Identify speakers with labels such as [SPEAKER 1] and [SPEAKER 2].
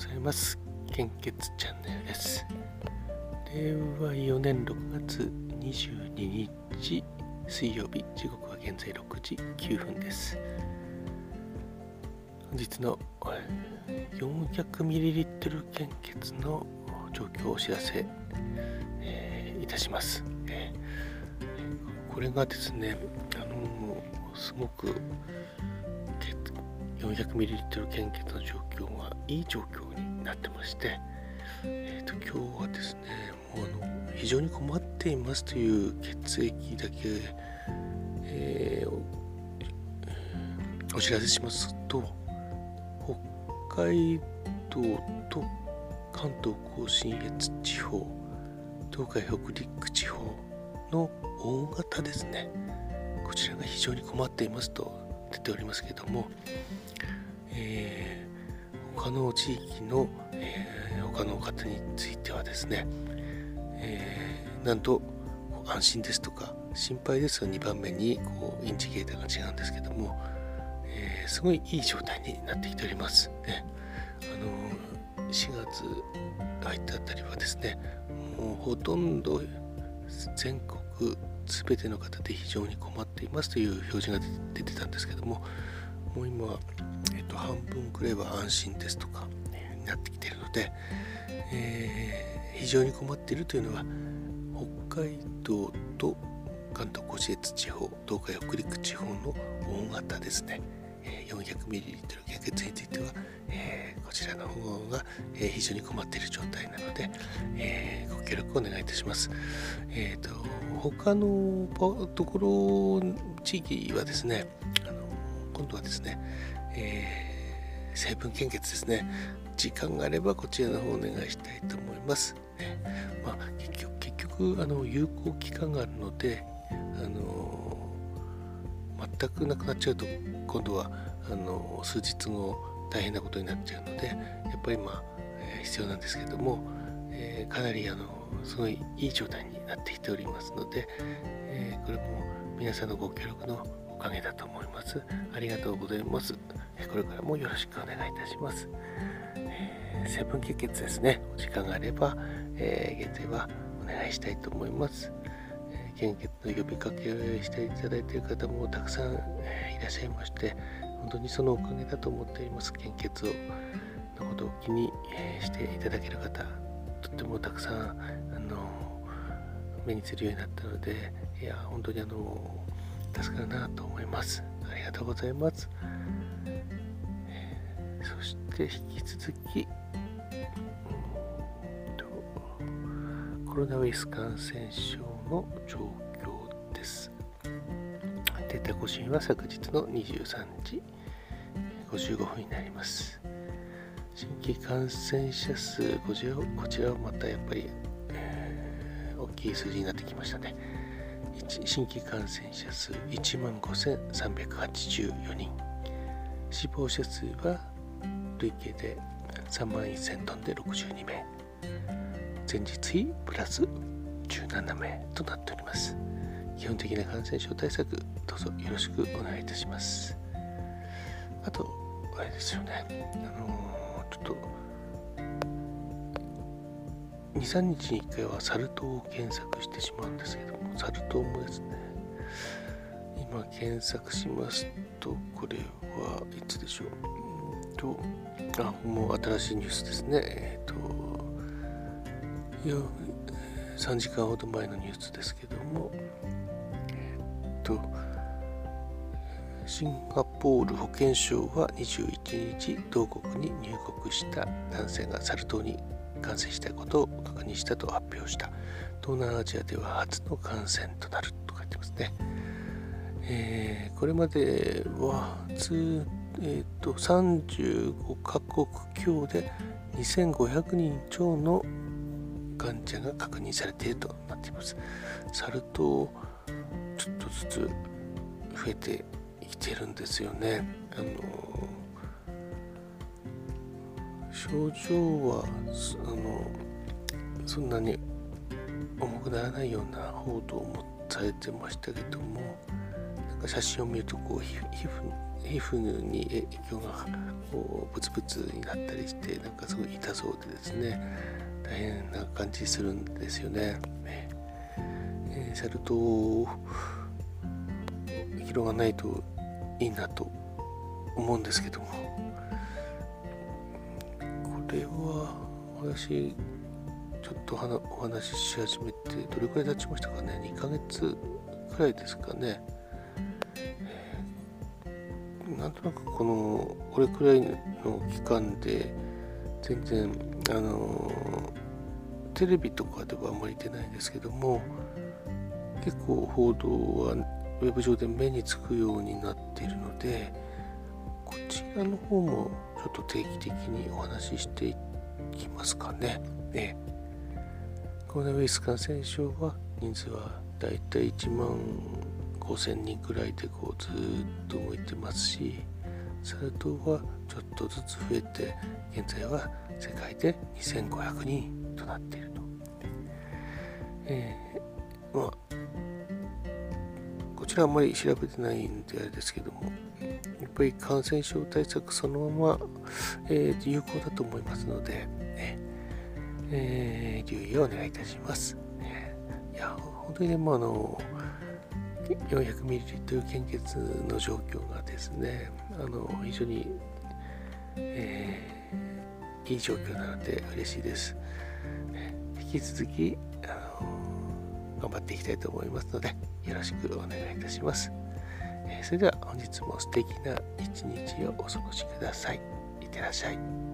[SPEAKER 1] ございます。献血チャンネルです。令和4年6月22日水曜日時刻は現在6時9分です。本日の 400ml 献血の状況をお知らせ、えー、いたします、えー、これがですねあのすごく 400ml 献血の状況がいい状況になってまして、えーと、今日はですねもうあの非常に困っていますという血液だけ、えー、お知らせしますと北海道と関東甲信越地方東海北陸地方の大型ですね。こちらが非常に困っていますと出ておりますけども、えー、他の地域の、えー、他の方についてはですね、えー、なんと安心ですとか心配ですが2番目にこうインジケーターが違うんですけども、えー、すごいいい状態になってきております。ね、あの4月入ったあたりはですねもうほとんど全国全ての方で非常に困っていますという表示が出てたんですけどももう今、えっと、半分くらいは安心ですとか、ね、になってきているので、えー、非常に困っているというのは北海道と関東甲信越地方東海北陸地方の大型ですね 400ml 献血については、えー、こちらの方が、え、非常に困っている状態なので、えー、ご協力をお願いいたします。えーと、他のところ地域はですねあの今度はですね、え、成分献血ですね時間があればこちらの方お願いしたいと思います。まあ、結局結局あの有効期間があるのであの全くなくなっちゃうと今度はあの数日後大変なことになっちゃうのでやっぱりまあ、えー、必要なんですけども、えー、かなりあのすごいいい状態になってきておりますので、えー、これも皆さんのご協力のおかげだと思います。ありがとうございます。これからもよろしくお願いいたします。えー、セブン血ですね。お時間があれば、えー、現在はお願いしたいと思います。献血の呼びかけをしていただいている方もたくさんいらっしゃいまして本当にそのおかげだと思っています。献血をのことを気にしていただける方とってもたくさんあの目にするようになったのでいや本当にあの助かるなと思います。ありがとうございます。そして引き続きコロナウイルス感染症の状況です。データ更新は昨日の23時55分になります。新規感染者数、こちらこちらはまたやっぱり、えー、大きい数字になってきましたね。新規感染者数1万5384人。死亡者数は累計で3万1000トンで62名。前日比プラス17名となっております。基本的な感染症対策、どうぞよろしくお願いいたします。あと、あれですよね、あのー、ちょっと、2、3日に1回はサル痘を検索してしまうんですけども、サル痘もですね、今検索しますと、これはいつでしょう。と、あ、もう新しいニュースですね。えっ、ー、と、3時間ほど前のニュースですけども、えっと、シンガポール保健省は21日、同国に入国した男性がサル痘に感染したことを確認したと発表した。東南アジアでは初の感染となると書いてますね。えー、これまでは、えーと、と35カ国強で2500人超の患者が確認されているとなっています。サル痘ちょっとずつ増えてきてるんですよね。あの症状はあのそんなに重くならないような報道もされてましたけどもなんか写真を見るとこう皮膚皮膚に影響がこうブツブツになったりしてなんかすごい痛そうでですね大変な感じするんですよね。えー、サル痘広がないといいなと思うんですけども。これは私ちょっとお話しし始めてどれくらい経ちましたかね？2ヶ月くらいですかね、えー、なんとなくこのこれくらいの期間で全然あのテレビとかではあんまり出ないんですけども結構報道はウェブ上で目につくようになっているのでこちらの方もちょっと定期的にお話ししていきますかね。ねコロナウイルス感染症は人数はだいたい1万5000人くらいでこうずっと動いてますしサル痘はちょっとずつ増えて現在は世界で2500人となっていると。えー、まあこちらあんまり調べてないんであれですけどもやっぱり感染症対策そのまま、えー、有効だと思いますので、ねえー、留意をお願いいたします。いや、本当にね、もうあの、400ml 献血の状況がですね、あの非常に、えー、いい状況なので嬉しいです。引き続きあの頑張っていきたいと思いますので、よろしくお願いいたします。えそれでは本日も素敵な一日をお過ごしください。いってらっしゃい。